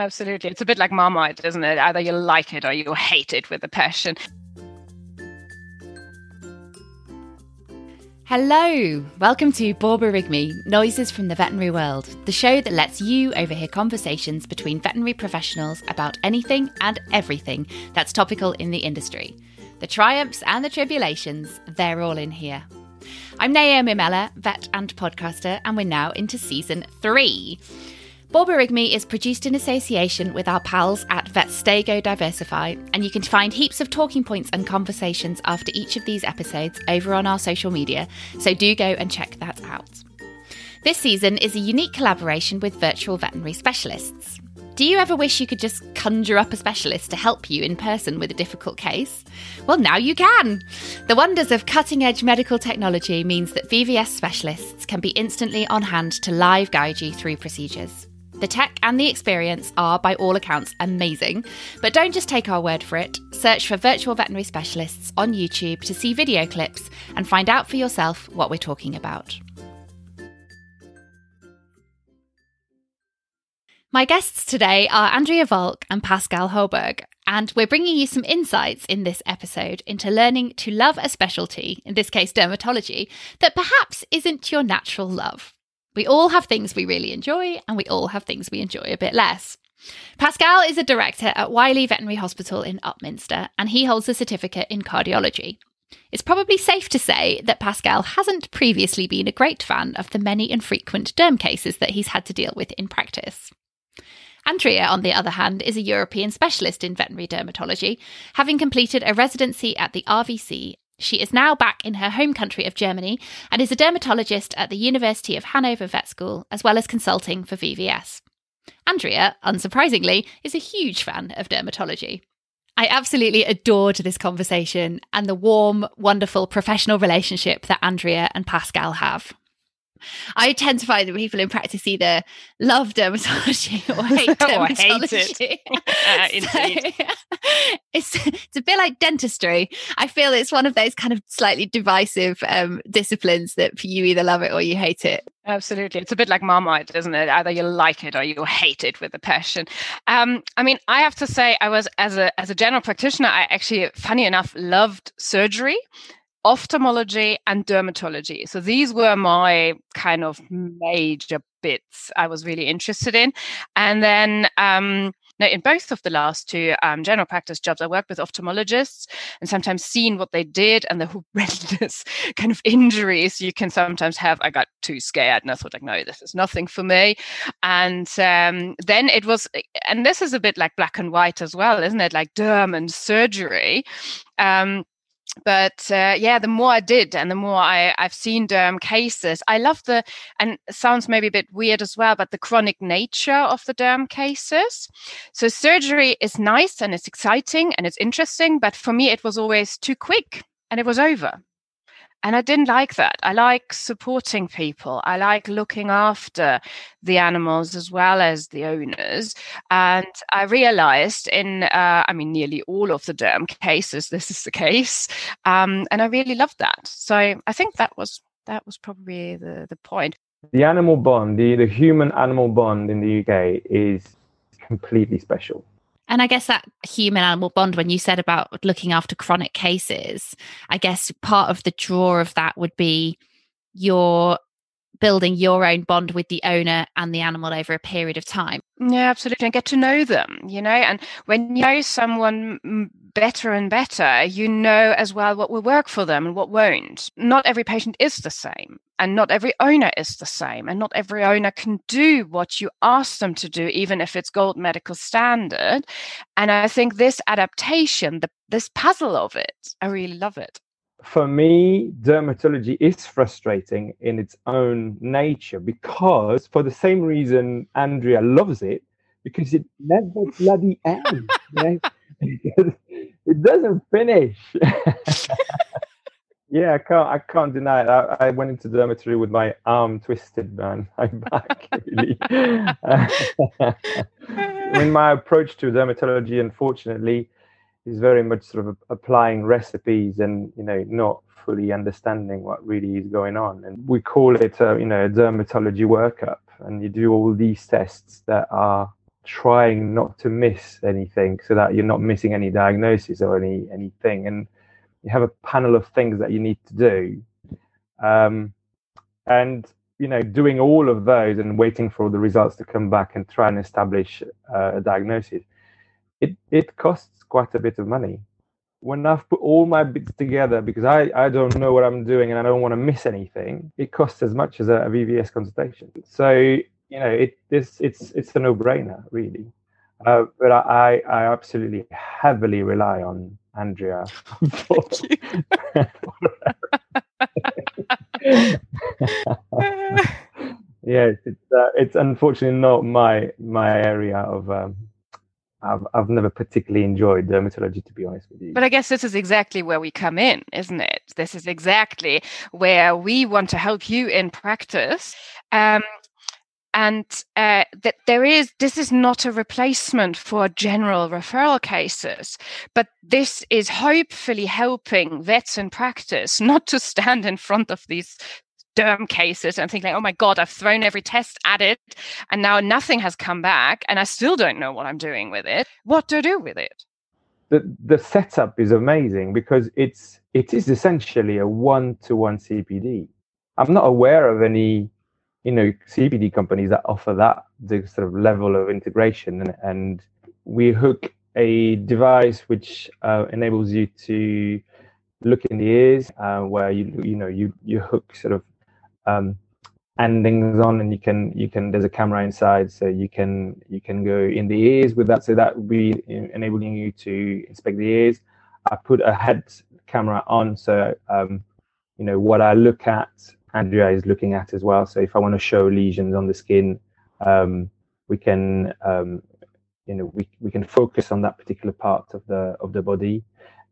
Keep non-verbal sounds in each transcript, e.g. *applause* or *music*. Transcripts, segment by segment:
Absolutely. It's a bit like Marmite, isn't it? Either you like it or you hate it with a passion. Hello! Welcome to Borborygmi Noises from the Veterinary World, the show that lets you overhear conversations between veterinary professionals about anything and everything that's topical in the industry. The triumphs and the tribulations, they're all in here. I'm Naomi Meller, vet and podcaster, and we're now into season three. Borborygmi is produced in association with our pals at Vetstego Diversify, and you can find heaps of talking points and conversations after each of these episodes over on our social media, so do go and check that out. This season is a unique collaboration with virtual veterinary specialists. Do you ever wish you could just conjure up a specialist to help you in person with a difficult case? Well, now you can! The wonders of cutting edge medical technology means that VVS specialists can be instantly on hand to live guide you through procedures. The tech and the experience are, by all accounts, amazing. But don't just take our word for it. Search for virtual veterinary specialists on YouTube to see video clips and find out for yourself what we're talking about. My guests today are Andrea Volk and Pascal Holberg, and we're bringing you some insights in this episode into learning to love a specialty, in this case dermatology, that perhaps isn't your natural love. We all have things we really enjoy, and we all have things we enjoy a bit less. Pascal is a director at Wylie Veterinary Hospital in Upminster, and he holds a certificate in cardiology. It's probably safe to say that Pascal hasn't previously been a great fan of the many and frequent derm cases that he's had to deal with in practice. Andrea, on the other hand, is a European specialist in veterinary dermatology, having completed a residency at the RVC she is now back in her home country of Germany and is a dermatologist at the University of Hanover Vet School, as well as consulting for VVS. Andrea, unsurprisingly, is a huge fan of dermatology. I absolutely adored this conversation and the warm, wonderful professional relationship that Andrea and Pascal have. I tend to find that people in practice either love dermatology or *laughs* hate dermatology. hate it. *laughs* *laughs* so, it's, it's a bit like dentistry. I feel it's one of those kind of slightly divisive um, disciplines that you either love it or you hate it. Absolutely. It's a bit like Marmite, isn't it? Either you like it or you hate it with a passion. Um, I mean, I have to say, I was, as a, as a general practitioner, I actually, funny enough, loved surgery ophthalmology and dermatology. So these were my kind of major bits I was really interested in. And then um, now, in both of the last two um, general practice jobs, I worked with ophthalmologists and sometimes seen what they did and the *laughs* horrendous kind of injuries you can sometimes have. I got too scared and I thought, like, no, this is nothing for me. And um, then it was, and this is a bit like black and white as well, isn't it? Like derm and surgery. Um, but uh, yeah, the more I did and the more I, I've seen derm cases, I love the, and sounds maybe a bit weird as well, but the chronic nature of the derm cases. So surgery is nice and it's exciting and it's interesting, but for me, it was always too quick and it was over. And I didn't like that. I like supporting people. I like looking after the animals as well as the owners. And I realized in, uh, I mean, nearly all of the derm cases, this is the case. Um, and I really loved that. So I think that was that was probably the, the point. The animal bond, the, the human animal bond in the UK is completely special. And I guess that human animal bond, when you said about looking after chronic cases, I guess part of the draw of that would be your building your own bond with the owner and the animal over a period of time. Yeah, absolutely. And get to know them, you know. And when you know someone better and better, you know as well what will work for them and what won't. Not every patient is the same, and not every owner is the same, and not every owner can do what you ask them to do, even if it's gold medical standard. And I think this adaptation, the, this puzzle of it, I really love it. For me, dermatology is frustrating in its own nature because, for the same reason Andrea loves it, because it never *laughs* bloody ends. *laughs* it doesn't finish. *laughs* yeah, I can't. I can't deny it. I, I, went into dermatology with my arm twisted, man. My back really. I mean, my approach to dermatology, unfortunately, is very much sort of applying recipes and you know not fully understanding what really is going on. And we call it, a, you know, a dermatology workup, and you do all these tests that are trying not to miss anything so that you're not missing any diagnosis or any anything. And you have a panel of things that you need to do. Um, and you know doing all of those and waiting for the results to come back and try and establish uh, a diagnosis it it costs quite a bit of money when I've put all my bits together because I, I don't know what I'm doing and I don't want to miss anything, it costs as much as a, a VVS consultation. So you know it this it's it's a no brainer really. Uh, but I I absolutely heavily rely on Andrea. *laughs* For, *laughs* *laughs* yes, it's uh, it's unfortunately not my my area of um, I've I've never particularly enjoyed dermatology, to be honest with you. But I guess this is exactly where we come in, isn't it? This is exactly where we want to help you in practice. Um, and uh, that there is this is not a replacement for general referral cases but this is hopefully helping vets in practice not to stand in front of these derm cases and think like, oh my God, I've thrown every test at it and now nothing has come back and I still don't know what I'm doing with it. What do I do with it? The the setup is amazing because it's it is essentially a one-to-one CPD. I'm not aware of any, you know, CPD companies that offer that the sort of level of integration and, and we hook a device which uh, enables you to look in the ears uh, where you you know you you hook sort of um, endings on and you can you can there's a camera inside so you can you can go in the ears with that. So that will be enabling you to inspect the ears. I put a head camera on so um, you know what i look at andrea is looking at as well. So if i want to show lesions on the skin um, we can um, you know we, we can focus on that particular part of the of the body.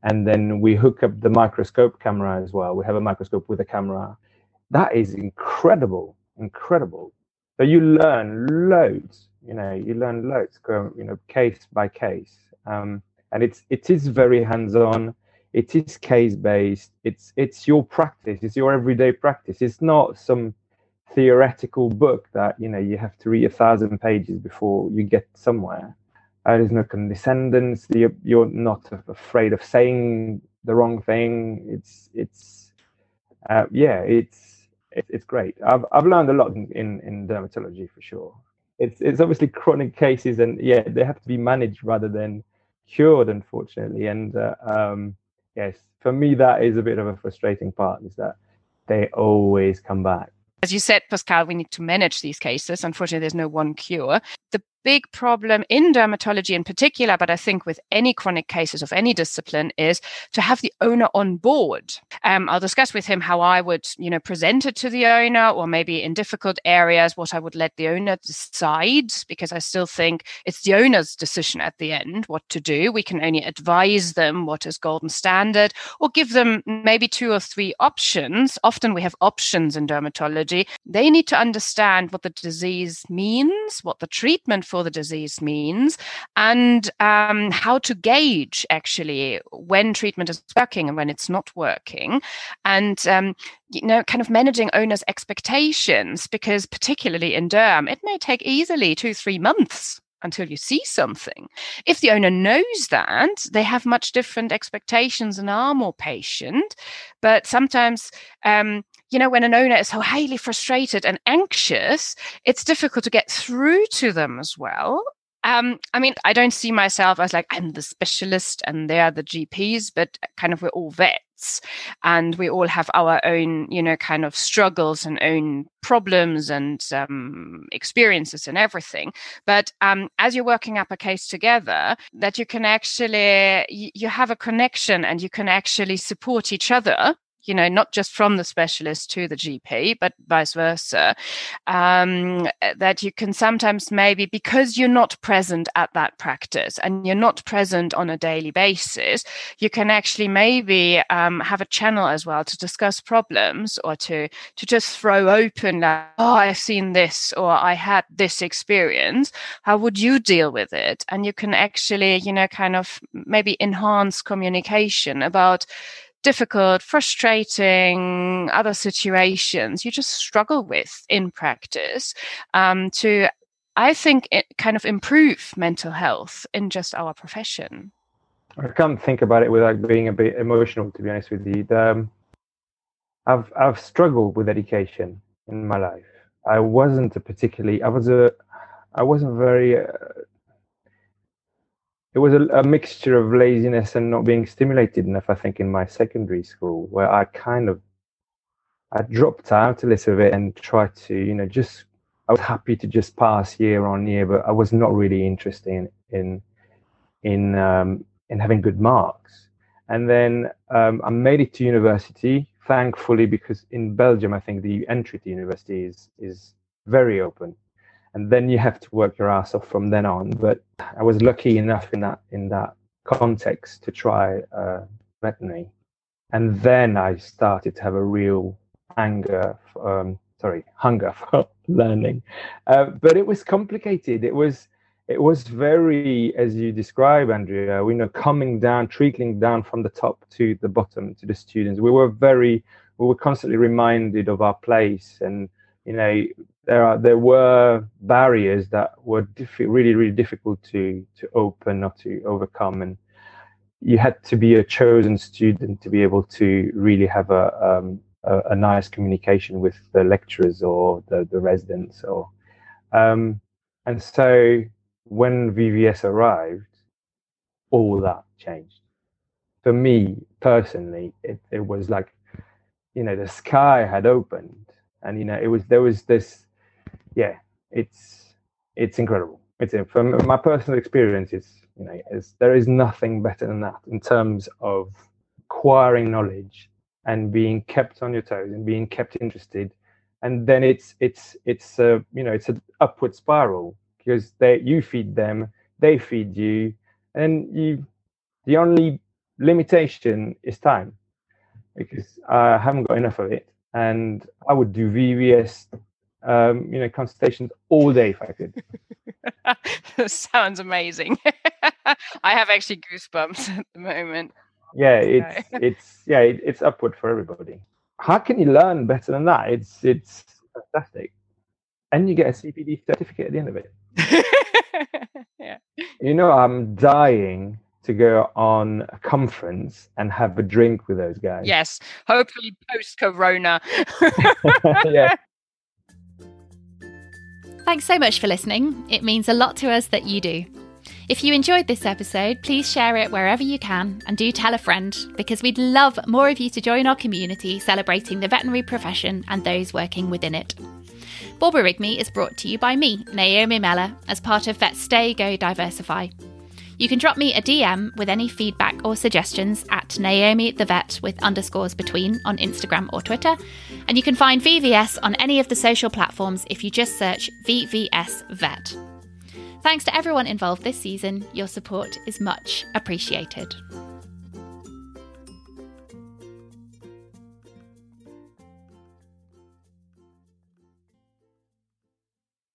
And then we hook up the microscope camera as well. We have a microscope with a camera that is incredible, incredible. So you learn loads, you know, you learn loads, you know, case by case. Um, and it's it is very hands-on. It is case-based. It's it's your practice. It's your everyday practice. It's not some theoretical book that you know you have to read a thousand pages before you get somewhere. Uh, there's no condescendence. You're, you're not afraid of saying the wrong thing. It's it's uh, yeah, it's it, it's great. I've I've learned a lot in, in, in dermatology for sure. It's it's obviously chronic cases, and yeah, they have to be managed rather than cured, unfortunately. And uh, um, yes, for me, that is a bit of a frustrating part is that they always come back. As you said, Pascal, we need to manage these cases. Unfortunately, there's no one cure. The big problem in dermatology in particular, but I think with any chronic cases of any discipline, is to have the owner on board. Um, I'll discuss with him how I would, you know, present it to the owner, or maybe in difficult areas, what I would let the owner decide, because I still think it's the owner's decision at the end what to do. We can only advise them what is golden standard, or give them maybe two or three options. Often we have options in dermatology. They need to understand what the disease means, what the treatment for the disease means and um, how to gauge actually when treatment is working and when it's not working and um, you know kind of managing owners expectations because particularly in derm it may take easily two three months until you see something. If the owner knows that, they have much different expectations and are more patient. But sometimes, um, you know, when an owner is so highly frustrated and anxious, it's difficult to get through to them as well. Um, I mean, I don't see myself as like I'm the specialist and they're the GPs, but kind of we're all vets and we all have our own, you know, kind of struggles and own problems and um, experiences and everything. But um, as you're working up a case together, that you can actually you have a connection and you can actually support each other you know, not just from the specialist to the GP, but vice versa. Um, that you can sometimes maybe, because you're not present at that practice and you're not present on a daily basis, you can actually maybe um, have a channel as well to discuss problems or to, to just throw open, like, oh, I've seen this or I had this experience. How would you deal with it? And you can actually, you know, kind of maybe enhance communication about difficult, frustrating other situations you just struggle with in practice um, to I think, it kind of improve mental health in just our profession? I can't think about it without being a bit emotional, to be honest with you. Um, I've I've struggled with education in my life. I wasn't a particularly. I was a. I wasn't very. Uh, it was a, a, mixture of laziness and not being stimulated enough. I think in my secondary school, where I kind of, I dropped out a little bit and tried to, you know, just. I was happy to just pass year on year, but I was not really interested in in in um, in having good marks. And then um, I made it to university, thankfully, because in Belgium, I think the entry to university is is very open, and then you have to work your ass off from then on. But I was lucky enough in that in that context to try uh, veterinary, and then I started to have a real anger, for, um, sorry, hunger *laughs* for learning. Uh, but it was complicated. It was it was very, as you describe, Andrea, we know coming down, trickling down from the top to the bottom to the students. We were very, we were constantly reminded of our place, and you know, there are there were barriers that were diffi- really, really difficult to to open or to overcome, and you had to be a chosen student to be able to really have a um, a, a, nice communication with the lecturers or the the residents, or um, and so when VVS arrived, all that changed. For me personally, it, it was like, you know, the sky had opened, and you know, it was there was this, yeah, it's it's incredible. It's from my personal experience. It's you know, it's, there is nothing better than that in terms of acquiring knowledge and being kept on your toes and being kept interested and then it's it's it's a you know it's an upward spiral because they you feed them, they feed you, and you the only limitation is time because I haven't got enough of it, and I would do VVS, um, you know, consultations all day if I could. That *laughs* *laughs* sounds amazing. *laughs* I have actually goosebumps at the moment. Yeah, it's it's yeah, it, it's upward for everybody. How can you learn better than that? It's it's fantastic, and you get a CPD certificate at the end of it. yeah. You know, I'm dying to go on a conference and have a drink with those guys. Yes, hopefully post Corona. *laughs* yeah. Thanks so much for listening. It means a lot to us that you do. If you enjoyed this episode, please share it wherever you can and do tell a friend because we'd love more of you to join our community celebrating the veterinary profession and those working within it. Borborygmi is brought to you by me, Naomi Meller, as part of Vet Stay Go Diversify. You can drop me a DM with any feedback or suggestions at Naomi the Vet with underscores between on Instagram or Twitter. And you can find VVS on any of the social platforms if you just search VVS Vet. Thanks to everyone involved this season. Your support is much appreciated.